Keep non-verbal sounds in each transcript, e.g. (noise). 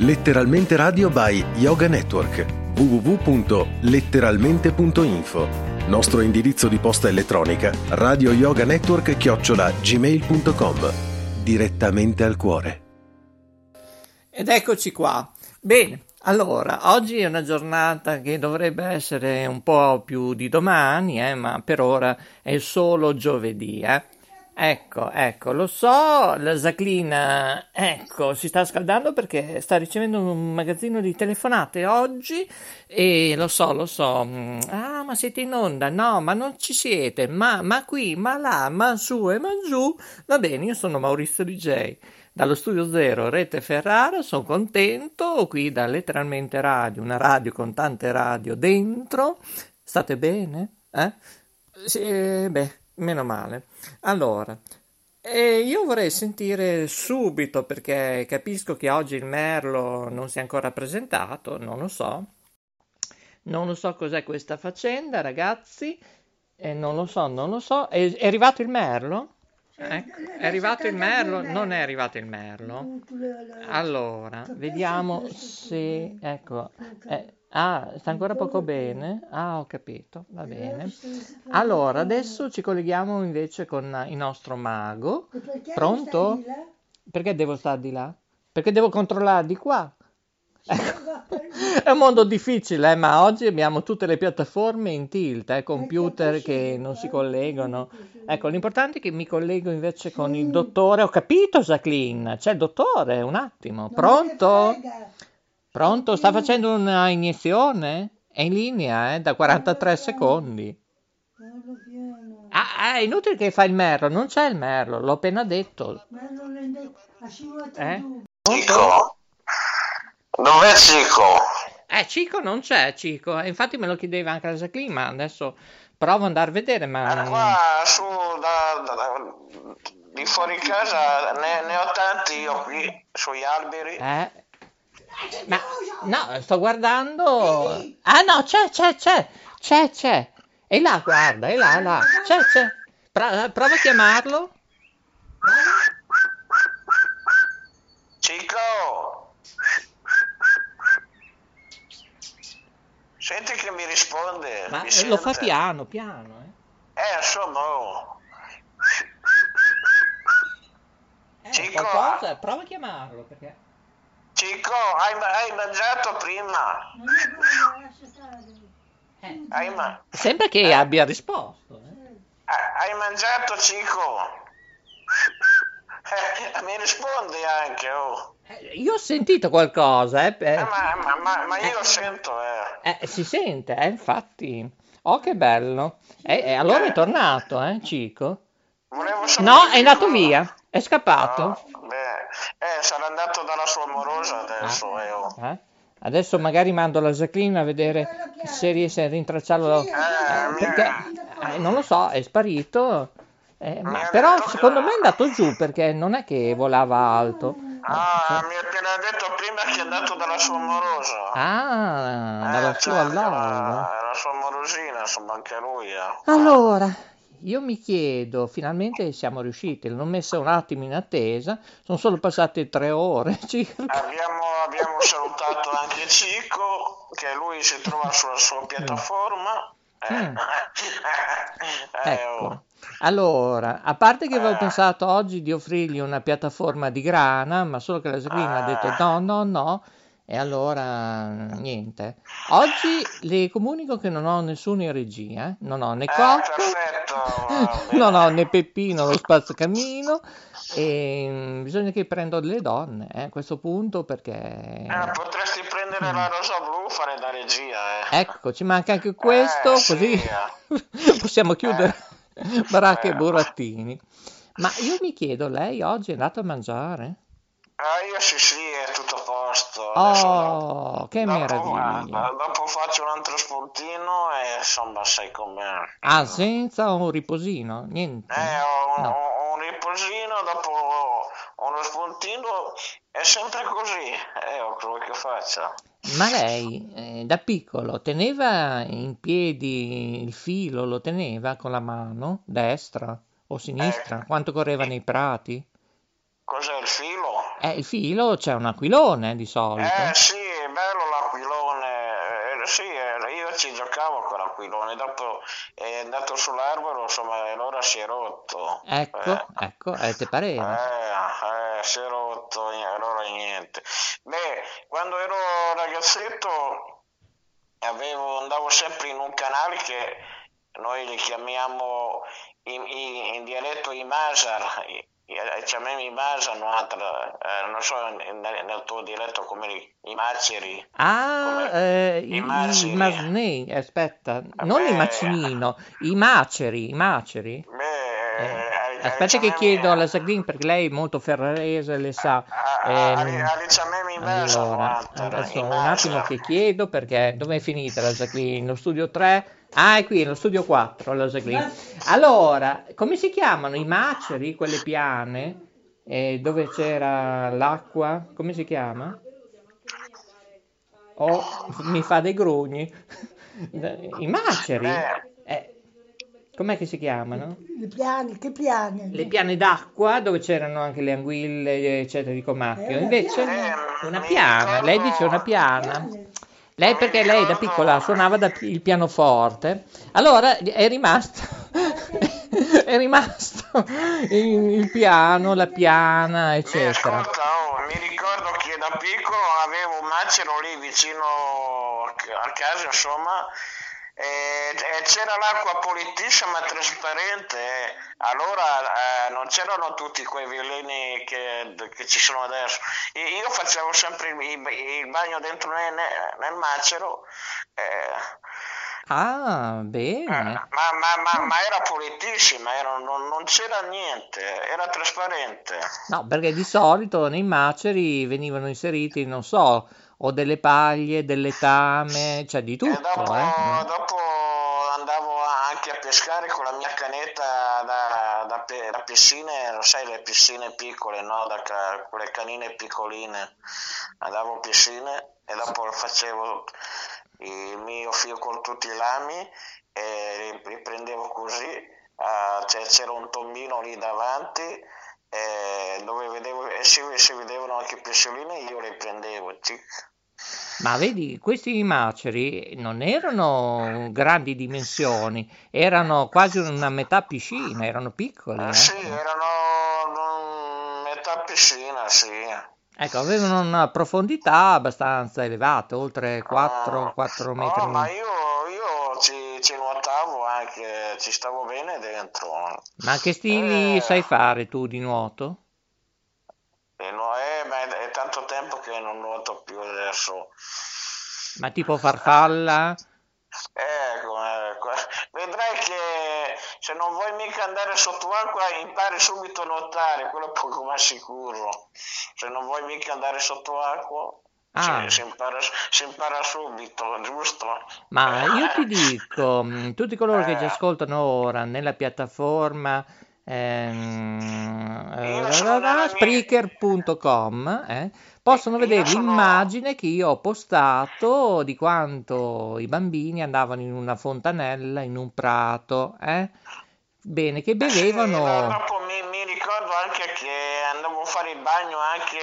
Letteralmente Radio by Yoga Network www.letteralmente.info Nostro indirizzo di posta elettronica radio yoga network chiocciola gmail.com Direttamente al cuore. Ed eccoci qua. Bene, allora, oggi è una giornata che dovrebbe essere un po' più di domani, eh, ma per ora è solo giovedì, eh. Ecco, ecco, lo so, la Jacqueline, ecco, si sta scaldando perché sta ricevendo un magazzino di telefonate oggi e lo so, lo so. Mm, ah, ma siete in onda? No, ma non ci siete. Ma, ma qui, ma là, ma su e ma giù. Va bene, io sono Maurizio DJ. Dallo studio zero Rete Ferrara sono contento, qui da letteralmente radio, una radio con tante radio dentro. State bene? Eh? Sì, beh, Meno male. Allora, eh, io vorrei sentire subito, perché capisco che oggi il Merlo non si è ancora presentato, non lo so. Non lo so cos'è questa faccenda, ragazzi. Eh, non lo so, non lo so. È, è arrivato il Merlo? Ecco, è arrivato il merlo? Non è arrivato il merlo? Allora, vediamo se... Ecco, eh, ah, sta ancora poco bene? Ah, ho capito, va bene. Allora, adesso ci colleghiamo invece con il nostro mago. Pronto? Perché devo stare di là? Perché devo controllare di qua? Ecco. È un mondo difficile, eh, ma oggi abbiamo tutte le piattaforme in tilt, eh, computer che non si collegano. Ecco, l'importante è che mi collego invece con il dottore. Ho capito, Jacqueline. C'è il dottore, un attimo. Pronto? Pronto? Sta facendo una iniezione? È in linea, eh, da 43 secondi. Ah, è inutile che fa il merlo, non c'è il merlo, l'ho appena detto. Eh? Pronto? Dov'è Cico? Eh, Cico non c'è, Cico. Infatti me lo chiedeva anche la Jacqueline, ma adesso provo ad andare a vedere, ma... Eh, qua su, da, da, da, di fuori casa ne, ne, ho tanti io qui, sugli alberi. Eh? Ma, no, sto guardando... Ah no, c'è, c'è, c'è, c'è, c'è. È là, guarda, è là, là. C'è, c'è. Pro- prova a chiamarlo. Cico! Senti che mi risponde. Ma mi lo fa piano, piano. Eh, eh insomma. Oh. Eh, Cico, qualcosa, prova a chiamarlo perché... Cico, hai, hai mangiato prima? Eh, hai ma... Sembra che eh. abbia risposto. Eh. Hai mangiato, Cico? (laughs) Eh, mi rispondi anche, oh. Eh, io ho sentito qualcosa, eh. eh ma, ma, ma, ma, io sento, eh. Si sente, eh, infatti. Oh, che bello. E allora è tornato, eh, Cico? no, è andato via. È scappato. No, eh, sarà andato dalla sua amorosa adesso, ah. Oh. eh. Adesso magari mando la Jacqueline a vedere se riesce a rintracciarlo. Eh, perché, non lo so, è sparito. Eh, ma però secondo me è andato giù perché non è che volava alto. Ah, mi ha appena detto prima che è andato dalla sua amorosa. Ah, dalla eh, sua cioè, allora. La sua amorosina, insomma, anche lui. Eh. Allora, io mi chiedo, finalmente siamo riusciti, l'ho messa un attimo in attesa, sono solo passate tre ore (laughs) circa. Abbiamo, abbiamo salutato anche Cico, che lui si trova sulla sua piattaforma. Eh. Mm. (laughs) eh, ecco. Oh. Allora, a parte che avevo eh. pensato oggi di offrirgli una piattaforma di grana, ma solo che la Sabrina ha detto no, no, no, e allora niente. Oggi le comunico che non ho nessuno in regia, eh? non ho né eh, Cocco, (laughs) non ho né Peppino lo spazzacamino e mm, bisogna che prendo delle donne eh, a questo punto perché... Eh, potresti prendere la rosa blu, fare da regia. Eh. Ecco, ci manca anche questo, così sì. (laughs) possiamo chiudere (laughs) baracche e burattini. Ma io mi chiedo, lei oggi è andata a mangiare? Ah, io sì, sì, posto. oh, dopo, che meraviglia. dopo faccio un altro spuntino e insomma, sai com'è. Ah, senza un riposino? Niente? Eh, ho, no. ho un riposino, dopo uno spuntino, è sempre così, eh, ho quello che faccio. Ma lei eh, da piccolo teneva in piedi il filo, lo teneva con la mano destra o sinistra? Eh, Quanto correva nei prati? Cos'è il filo? Eh, il filo c'è un aquilone di solito. Eh sì, è bello l'aquilone. Eh, sì, eh, io ci giocavo con l'aquilone, dopo è andato sull'albero, insomma, e allora si è rotto. Ecco, Eh. ecco, eh, te pareva. Eh, eh, si è rotto, allora niente. Beh, quando ero ragazzetto avevo, andavo sempre in un canale che noi li chiamiamo in, in- in dialetto i Masar, i- i- chiamiamo i Masar, un'altra, eh, non so nel, nel tuo dialetto come li, i Maceri. Ah, eh, i, i i maceri. masnei, aspetta, non i Beh. macinino, i maceri, i maceri. Beh, Eh, eh, aspetta che chiedo alla Saglin perché lei è molto ferrarese, le sa. Ah, ah, Ehm, ali- ali chiamiamo i Masar, allora, adesso un attimo che chiedo perché dove è finita la Jacqueline? Lo studio 3? Ah, è qui, nello studio 4 la Jacqueline. Allora, come si chiamano i maceri, quelle piane, eh, dove c'era l'acqua? Come si chiama? Oh, mi fa dei grugni. (laughs) I maceri? Eh. Eh, com'è che si chiamano? Le piane, che piane? Le piane d'acqua dove c'erano anche le anguille, eccetera, di comacchio. Eh, Invece una piana, lei dice una piana. Lei perché lei da piccola suonava da- il pianoforte, allora è rimasto, (laughs) è rimasto il, il piano, la piana, Mi eccetera. ascolta, oh, mi ricordo che da piccolo avevo un macero lì vicino a casa, insomma, c'era l'acqua pulitissima, trasparente, e allora eh, non c'erano tutti quei veleni che, che ci sono adesso. Io facevo sempre il, il- bagno dentro nel, nel macero, eh, Ah, eh, bene. ma, ma- ma- ma era pulitissima, era- non, non c'era niente, era trasparente. No, perché di solito nei maceri venivano inseriti, non so, o delle paglie, del letame, cioè di tutto, dopo, eh. dopo andavo anche a pescare con la mia canetta da, da, pe- da piscine, lo sai, le piscine piccole, no? Da ca- quelle canine piccoline. Andavo a piscine e dopo facevo il mio fio con tutti i lami e riprendevo così. ah, cioè, c'era un tombino lì davanti eh, dove vedevo, e si, si vedevano anche i pesciolini io li prendevo. tic. Ma vedi, questi maceri non erano grandi dimensioni, erano quasi una metà piscina, erano piccoli, Eh, eh. sì, erano mm, metà piscina, sì. Ecco, avevano una profondità abbastanza elevata, oltre 4, 4 Oh, metri. ma io, io ci, ci nuotavo anche, ci stavo bene dentro. Ma che stili Eh. sai fare tu di nuoto? E no, eh, ma è, è tanto tempo che non nuoto più adesso. Ma tipo farfalla? Ecco, ecco. Vedrai che se non vuoi mica andare sott'acqua impari subito a nuotare, quello è poco ma sicuro. Se non vuoi mica andare sott'acqua, Ah. si, si impara, si impara subito, giusto? Ma io ti dico, mh, tutti coloro che ci Eh. ascoltano ora nella piattaforma ehm, eh, Spreaker.com eh, possono vedere sono- l'immagine che io ho postato di quanto i bambini andavano in una fontanella, in un prato, eh? Bene, che Sì, bevevano... dopo mi, mi ricordo anche che andavo a fare il bagno anche,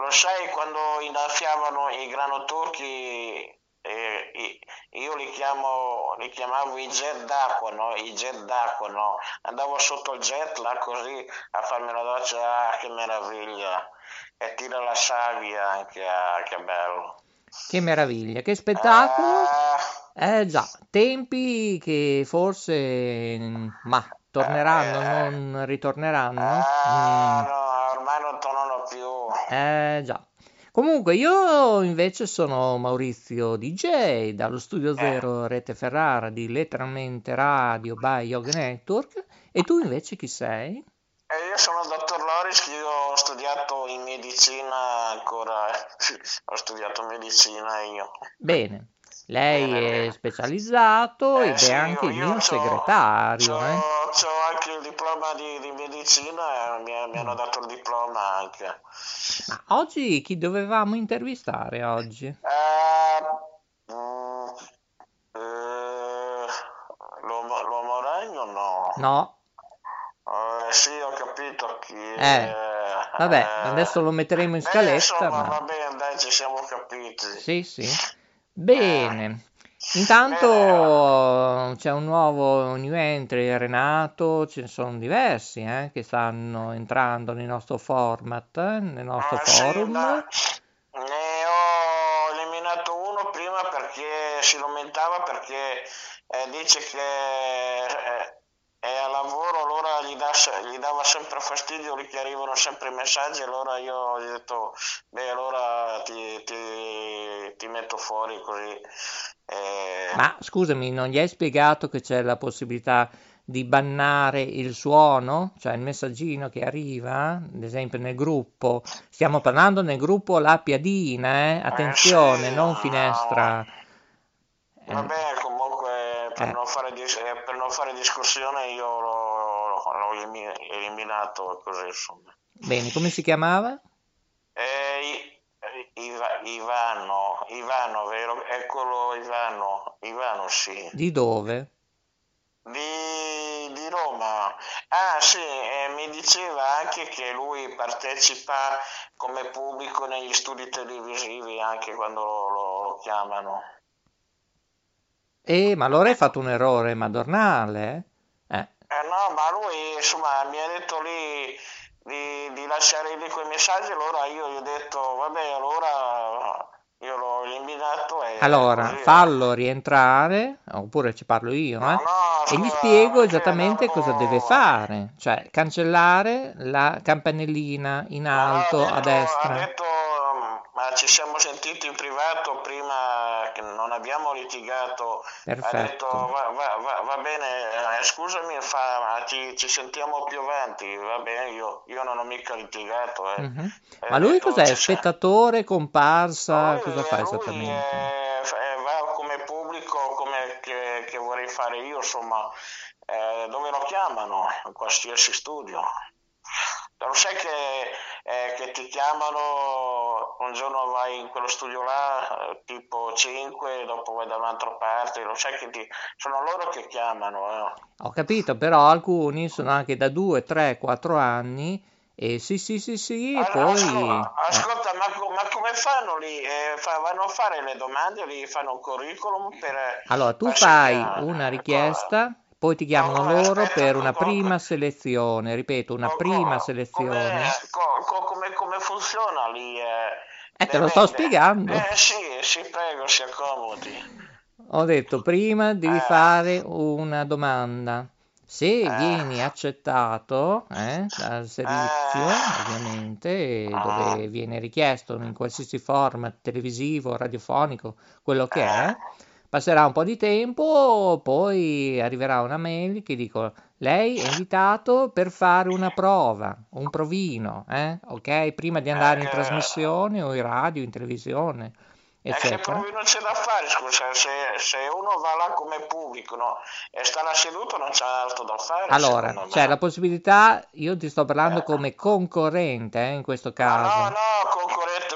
lo sai, quando innaffiavano i granoturchi, eh, i- io li, chiamo, li chiamavo i jet d'acqua, no? I jet d'acqua, no? Andavo sotto il jet là così a farmi la doccia, ah, che meraviglia! E tira la savia anche, ah, che bello! Che meraviglia, che spettacolo! Eh, Eh già, tempi che forse, mm, ma torneranno, Eh. non ritorneranno? ah, Mm. no, ormai non tornano più. Eh già. Comunque io invece sono Maurizio DJ dallo Studio Zero Rete Ferrara di Letteralmente Radio by Yoga Network e tu invece chi sei? Eh, io sono il dottor Loris, io ho studiato in medicina ancora, eh. (laughs) ho studiato medicina io. Bene, lei Bene, è specializzato Eh, ed sì, è anche io- il io mio segretario. c'ho- eh. anche il diploma di, di medicina, e mi, mi hanno dato il diploma anche. Ma oggi chi dovevamo intervistare oggi? Eh, mm, eh, l'uomo, l'uomo ragno no. No, Eh, sì, ho capito chi... Eh, Vabbè, Eh, adesso lo metteremo in beh, scaletta. insomma, ma... va bene, dai, ci siamo capiti. Sì, sì. Bene. Intanto c'è un nuovo new entry, Renato, ce ne sono diversi eh, che stanno entrando nel nostro format, eh, nel nostro Ah, sì, forum. ma ne ho eliminato uno prima perché si lamentava perché eh, dice che eh, è a lavoro, allora gli, dà se- gli dava sempre fastidio lì che arrivano sempre i messaggi, allora io ho detto, beh allora ti, ti- ti metto fuori così. Eh, Ma scusami, non gli hai spiegato che c'è la possibilità di bannare il suono, cioè il messaggino che arriva, ad esempio nel gruppo, stiamo parlando nel gruppo La Piadina, eh? Attenzione, sì, non no. finestra. Eh, Vabbè, comunque per, Eh. non fare dis- eh, per non fare discussione io l'ho, l'ho elimi- eliminato così insomma. Bene, come si chiamava? Eh, Iva- Ivano, Ivano, vero? Eccolo Ivano, Ivano sì. Di dove? Di, di Roma. Ah sì, eh, mi diceva anche che lui partecipa come pubblico negli studi televisivi anche quando lo, lo chiamano. Eh, ma allora hai fatto un errore madornale, Eh no, ma lui insomma mi ha detto lì di, di lasciare lì quei messaggi, allora io gli ho detto vabbè, allora io l'ho eliminato e Allora, fallo rientrare, oppure ci parlo io, No, eh? no, E gli spiego perché esattamente dopo- cosa deve fare, cioè cancellare la campanellina in no, alto detto- a destra. Ha detto, ma ci siamo sentiti in privato prima che non abbiamo litigato. Ha detto, Perfetto. va, va- va- va bene, eh, scusami, fa, ci, ci sentiamo più avanti. Va bene, io, io non ho mica litigato. eh. Mhm. Eh, Ma lui detto, cos'è? Spettatore, comparsa? Lui- Cosa fa esattamente? è- è- va come pubblico, come che, che vorrei fare io, insomma, eh, dove lo chiamano, in qualsiasi studio. Lo sai che, eh, che ti chiamano, un giorno vai in quello studio là, eh, tipo 5, dopo vai da un'altra parte, lo sai che ti, sono loro che chiamano. eh. Ho capito, però alcuni sono anche da 2, 3, 4 anni e sì, sì, sì, sì, Allora, poi... ascolta, eh, ascolta, ma, ma come fanno lì? Eh, fa- vanno a fare le domande, lì fanno un curriculum per... Allora, tu per fai una richiesta, poi ti chiamano come- loro aspetta, per una co- co- prima selezione, ripeto, una co- prima selezione. Come, co- co- come- come funziona lì? Eh, Eh, te lo sto Eh, spiegando. Eh sì, sì, prego, si accomodi. Ho detto prima devi Eh. fare una domanda. Se Eh. vieni accettato eh, dal servizio, Eh. ovviamente, dove viene richiesto in qualsiasi format televisivo, radiofonico, quello che è, passerà un po' di tempo, poi arriverà una mail che dico lei è invitato per fare una prova, un provino, eh, ok? Prima di andare in Eh, trasmissione o in radio, in televisione, E che eccetera. poi non c'è da fare, scusa, se, se uno va là come pubblico no, e sta là seduto non c'è altro da fare. Allora, c'è la possibilità, io ti sto parlando come concorrente eh, in questo caso. no, no, concorrente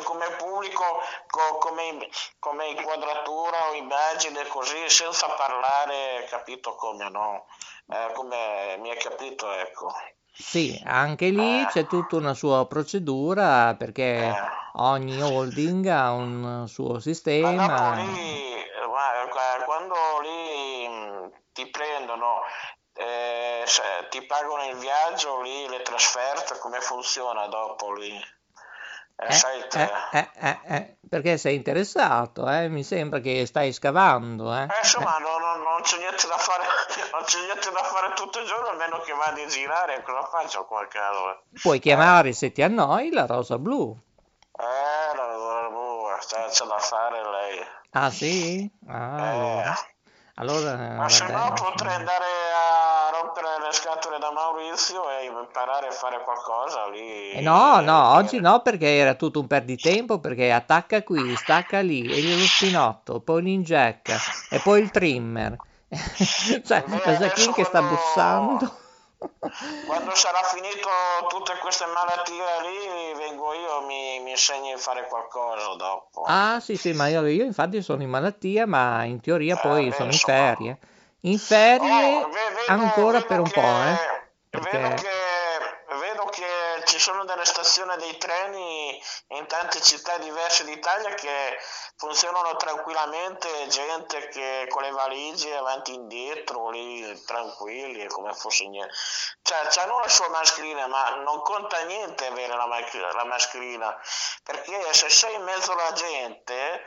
co- come, come inquadratura o immagine, così, senza parlare, capito come, no? Eh, come mi hai capito, ecco. Sì, anche lì c'è tutta una sua procedura perché Eh. ogni holding ha un suo sistema. lì, eh, ma, qua- quando lì mh, ti prendono, eh, ti pagano il viaggio, lì le trasferte, come funziona dopo lì? Eh, Eh, sai te. eh, eh, eh, eh, perché sei interessato? Mi sembra che stai scavando, eh? Eh, insomma, no- no- non c'è niente da fare, (laughs) non c'è niente da fare tutto il giorno, a meno che vada a girare, cosa faccio qua a caso? eh? Puoi chiamare se ti annoi la rosa blu. Eh, la, la, boh, c'è da fare lei. Ah sì? Ah, allora. Allora, Ma se no potrei andare a rompere le scatole da Maurizio e imparare a fare qualcosa lì. Eh no, no, oggi no perché era tutto un perditempo perché attacca qui, stacca lì, e lo spinotto, poi l'injecca e poi il trimmer. (laughs) cioè, adesso chi che sta bussando? (laughs) Quando sarà finito tutte queste malattie lì, vengo io e mi, mi insegni a fare qualcosa dopo. Ah, sì, sì, ma io, io infatti sono in malattia, ma in teoria poi Eh, beh, sono in ferie. In ferie Oh, ve- vedo- ancora vedo per un che- po', eh? Perché... Vedo che, vedo che ci sono delle stazioni dei treni in tante città diverse d'Italia che funzionano tranquillamente, gente che con le valigie avanti e indietro, lì tranquilli, come fosse niente. Cioè, hanno la sua mascherina, ma non conta niente avere la, la mascherina, perché se sei in mezzo alla gente,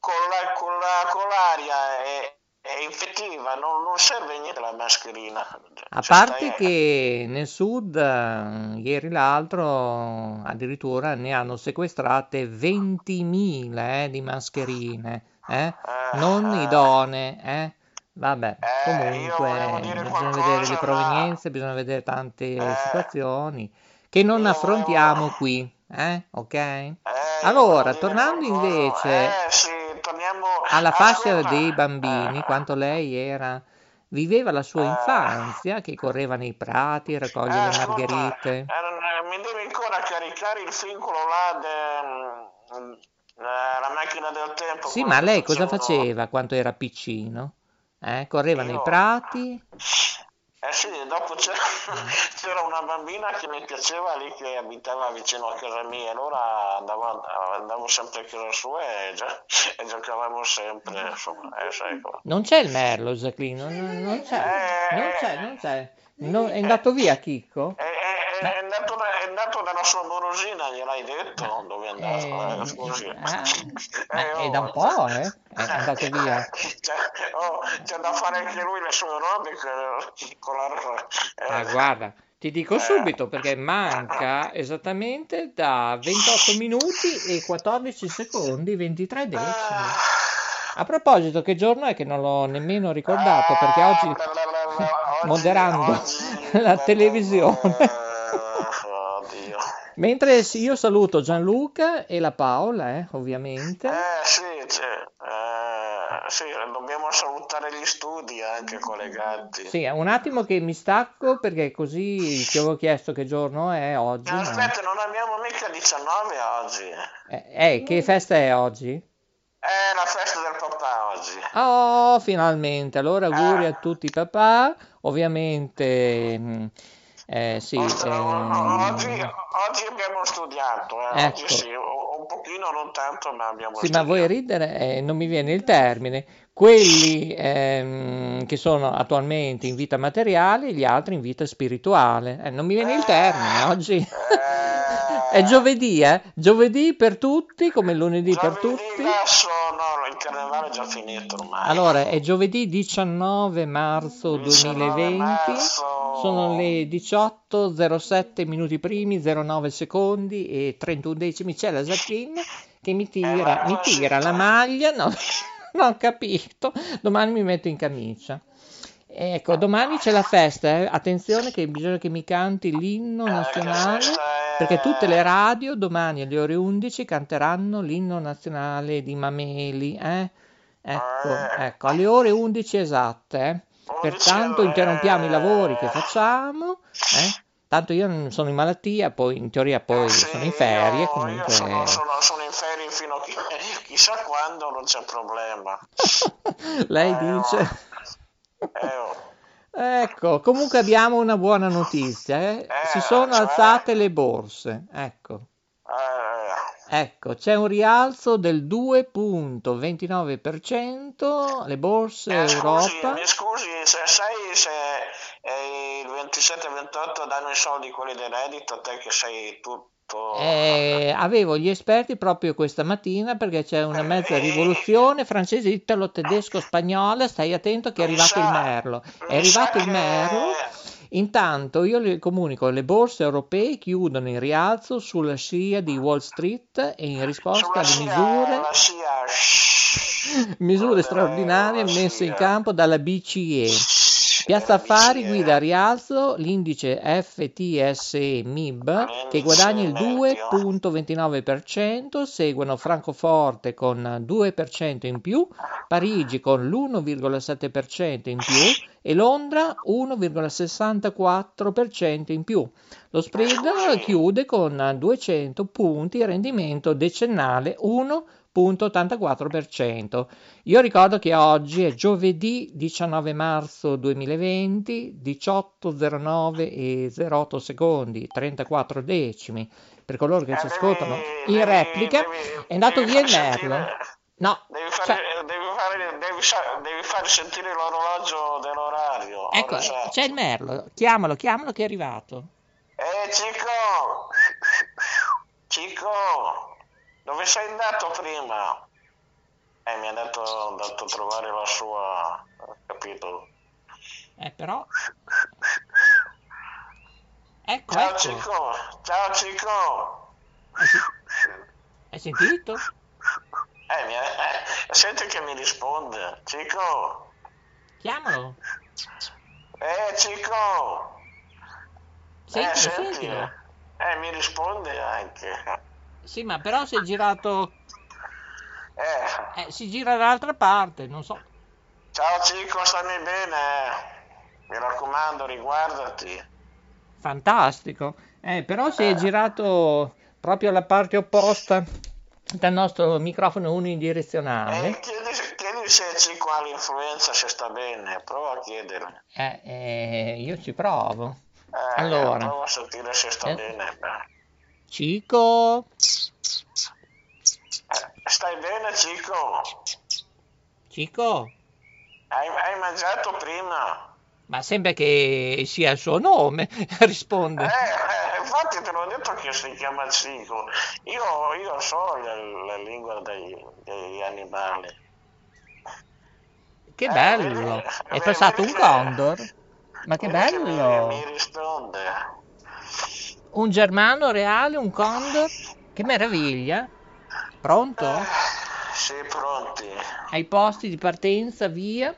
con, la, con, la, con l'aria e è infettiva, non, non, serve niente la mascherina. A cioè, parte stai... che nel sud, eh, ieri l'altro, addirittura ne hanno sequestrate 20.000 eh, di mascherine, eh? eh non idonee. Eh. Vabbè, eh, comunque bisogna vedere le provenienze, ma... bisogna vedere tante situazioni che non affrontiamo volevo... qui, ok? allora, tornando invece... Sì alla fascia dei bambini, eh, quanto lei era viveva la sua eh, infanzia, che correva nei prati, raccoglieva eh, le margherite. Eh, mi devi ancora caricare il fincolo là de, mm, eh, macchina del tempo. Sì, ma lei cosa faceva quando era piccino? Eh? Correva nei prati? Eh sì, dopo c'era, (laughs) c'era, una bambina che mi piaceva lì che abitava vicino a casa mia, allora andavo, andavo sempre a casa sua e, (laughs) e giocavamo sempre. Insomma, eh, sai, non c'è il merlo, Jacqueline, non, non c'è, eh, non c'è, non c'è. Non, è andato via Chicco? Eh, è, andato, è andato dalla sua morosina, gliel'hai detto dove è andato? Eh, scusi. Ah, (laughs) eh, è da un po', eh? È andato via. (laughs) C'è, oh, c'è da fare anche lui le sue robe con la... Eh. Ah, guarda, ti dico subito perché manca esattamente da 28 minuti e 14 secondi 23 decimi. A proposito, che giorno è che non l'ho nemmeno ricordato perché oggi moderando la televisione Mentre io saluto Gianluca e la Paola, eh, ovviamente. Eh sì, eh, sì, dobbiamo salutare gli studi anche collegati. Sì, un attimo che mi stacco perché così ti avevo chiesto che giorno è oggi. No, aspetta, non abbiamo mica 19 oggi. Eh, eh, che festa è oggi? È la festa del papà oggi. Oh, finalmente. Allora auguri eh. a tutti papà. Ovviamente... Mh, mm, eh, sì, Ostro, ehm... oggi, oggi, abbiamo studiato, eh. ecco. oggi sì, un pochino, non tanto, ma abbiamo sì, studiato. ma vuoi ridere? Eh, non mi viene il termine. Quelli ehm, che sono attualmente in vita materiale, gli altri in vita spirituale. Eh, non mi viene il termine, eh, oggi... Eh. (laughs) È giovedì, eh? Giovedì per tutti, come lunedì giovedì per tutti. Adesso no, il carnevale è già finito ormai. Allora, è giovedì 19 marzo 19 2020. Marzo sono le 18.07 minuti primi, 09 secondi e 31 decimi. C'è la Jacqueline che mi tira, mi tira la maglia. No, (laughs) non ho capito. Domani mi metto in camicia. Ecco, domani c'è la festa, eh. attenzione che bisogna che mi canti l'inno nazionale, perché tutte le radio domani alle ore 11 canteranno l'inno nazionale di Mameli, eh? Ecco, ecco, alle ore 11 esatte, eh? Pertanto interrompiamo i lavori che facciamo, eh? tanto io sono in malattia, poi in teoria poi sì, sono in ferie. Io, comunque... io sono, sono, sono, in ferie fino a chi, (laughs) chissà quando, non c'è problema. (laughs) Lei eh, dice... (laughs) Eh, oh. Ecco, comunque abbiamo una buona notizia, eh? si sono cioè... alzate le borse, ecco. Ecco, c'è un rialzo del 2.29%, le borse eh, Europa. Scusi, mi scusi, se sai se eh, il 27-28 danno i soldi quelli del reddito, te che sei tutto... Eh, avevo gli esperti proprio questa mattina perché c'è una mezza rivoluzione francese, italo, tedesco, spagnola, stai attento che è arrivato il merlo. È arrivato il merlo Intanto io le comunico le borse europee chiudono in rialzo sulla scia di Wall Street e in risposta alle misure, misure straordinarie messe in campo dalla BCE. Piazza Affari guida a rialzo l'indice FTSE MIB che guadagna il 2.29%, seguono Francoforte con 2% in più, Parigi con l'1,7% in più e Londra 1,64% in più. Lo spread chiude con 200 punti, rendimento decennale 1,84%. Io ricordo che oggi è giovedì 19 marzo 2020, 18,09 e 08 secondi, 34 decimi. Per coloro che ci ascoltano in replica, è andato via il merlo. No, Devi fare, cioè, devi, fare, devi, devi fare sentire l'orologio dell'orario. ecco, esatto. c'è il merlo. Chiamalo, chiamalo che è arrivato. Eh, Cico! Cico! Dove sei andato prima? Eh, mi ha dato, dato a trovare la sua... capito? Eh, però... Ecco, Ciao ecco. Cico! Ciao Cico! Hai, sen- hai sentito? Eh, mi eh, senti che mi risponde. Cico! Chiamalo. Eh, Cico! Sentilo, eh, senti. Eh, mi risponde anche. Sì, ma però si è girato... Eh, Eh, si gira dall'altra parte, non so. ciao Cico, stammi bene. Mi raccomando, riguardati. Fantastico. Eh, però si è girato proprio alla parte opposta dal nostro microfono unidirezionale. Eh, chiedi, chiedi se Cico ha l'influenza, se sta bene. Prova a chiedere. Eh, eh, io ci provo. Eh, Allora. Prova a sentire se sta Eh. bene. beh. Cico, Eh, stai bene, Cico? Cico, Hai, hai mangiato prima? ma sembra che sia il suo nome, (laughs) risponde. Eh, eh, infatti te l'ho detto che si chiama Cico. Io, io so la, lingua dei, degli animali. Che Eh, bello, vedi- è vedi passato un che- condor. Ma che vedi mi- bello, Mi, risponde. Un germano reale, un condor, che meraviglia. Pronto? Eh, sì, pronti. Ai posti di partenza, via.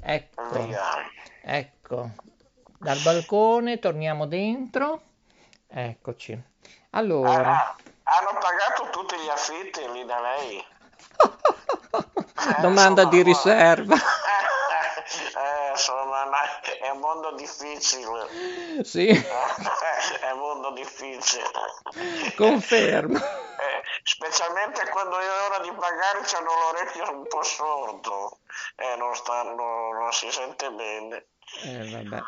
Ecco, Via. ecco, dal balcone torniamo dentro. Eccoci. Allora, Ah, hanno pagato tutti gli affitti lì da lei? (laughs) Eh, domanda di riserva. Eh, è un mondo difficile. Sì, è un mondo difficile. confermo. Eh, specialmente quando è ora di pagare c'hanno l'orecchio un po' sordo e non, stanno, non si sente bene. Eh, vabbè.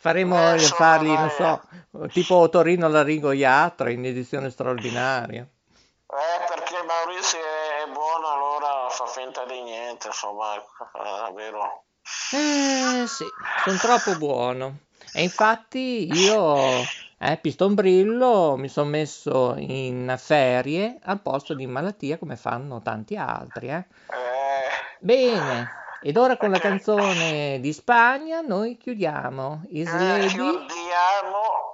Faremo Eh, gli insomma, affari, non so, tipo Torino Larigo Iatra in edizione straordinaria. Eh, perché Maurizio è buono, allora fa finta di niente, insomma, è vero. Eh sì, sono troppo buono. E infatti io, eh, Pistonbrillo, mi sono messo in ferie al posto di malattia come fanno tanti altri. Eh. Eh, Bene, ed ora con la canzone di Spagna noi chiudiamo. eh, Isledi, chiudiamo.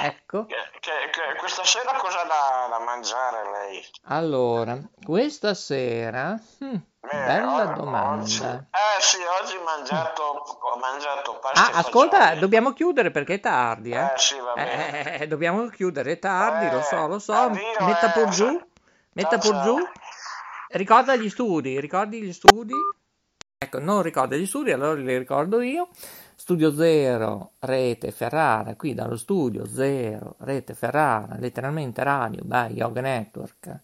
Ecco. Che, che- che questa sera cosa da, da mangiare lei? Allora, questa sera, hmm, Eh, bella oggi- domanda. Eh sì, oggi ho mangiato, ho mangiato pasta Ah, ascolta, fagioli. dobbiamo chiudere perché è tardi, eh. Eh sì, va bene. Eh, dobbiamo chiudere, è tardi, lo so, lo so. addio, Metta eh, pur giù, ciao, metta pur giù. Ricorda gli studi, ricordi gli studi? Ecco, non ricorda gli studi, allora li ricordo io. Studio Zero, Rete Ferrara, qui dallo studio Zero, Rete Ferrara, letteralmente radio by Yoga Network,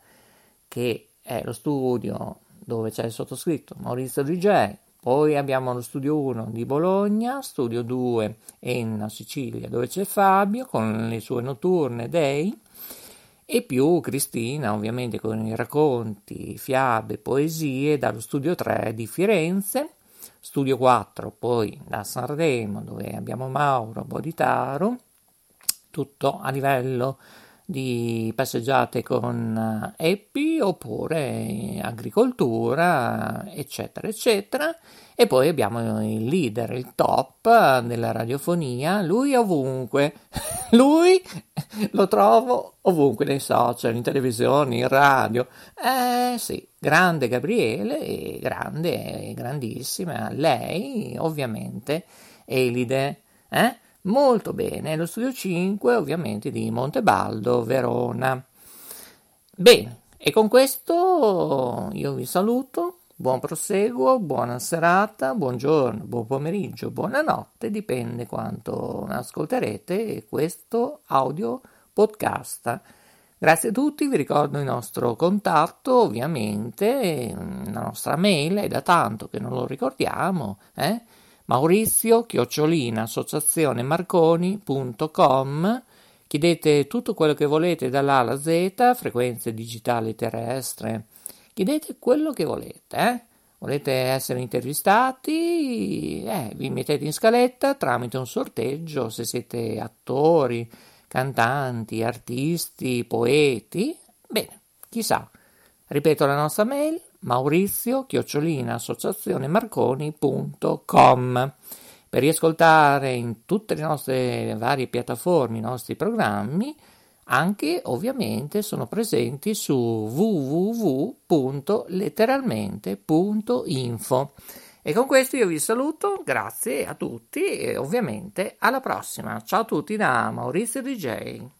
che è lo studio dove c'è il sottoscritto Maurizio DJ. Poi abbiamo lo studio 1 di Bologna, studio 2 in Sicilia dove c'è Fabio con le sue notturne Day e più Cristina ovviamente con i racconti, fiabe, poesie dallo studio 3 di Firenze, studio 4 poi da Sanremo dove abbiamo Mauro Boditaro, tutto a livello di passeggiate con eh, Eppi oppure agricoltura, eccetera, eccetera. E poi abbiamo il leader, il top della radiofonia, lui ovunque. (laughs) Lui lo trovo ovunque nei social, in televisione, in radio. Eh sì, grande Gabriele grande, grandissima lei, ovviamente, Elide, eh? Molto bene, lo studio 5 ovviamente di Montebaldo, Verona. Bene, e con questo io vi saluto, Buon proseguo, buona serata, buongiorno, buon pomeriggio, buonanotte, dipende quanto ascolterete questo audio podcast. Grazie a tutti, vi ricordo il nostro contatto, ovviamente, la nostra mail, è da tanto che non lo ricordiamo, eh? Maurizio chiocciolina associazione marconi.com chiedete tutto quello che volete dall'A alla Z, frequenze digitali terrestre chiedete quello che volete, eh? Volete essere intervistati? Eh, vi mettete in scaletta tramite un sorteggio se siete attori, cantanti, artisti, poeti. Bene, chissà. Ripeto la nostra mail maurizio chiocciolina associazione marconi.com per riascoltare in tutte le nostre varie piattaforme i nostri programmi anche ovviamente sono presenti su www.letteralmente.info. E con questo io vi saluto, grazie a tutti e ovviamente alla prossima. Ciao a tutti da Maurizio DJ.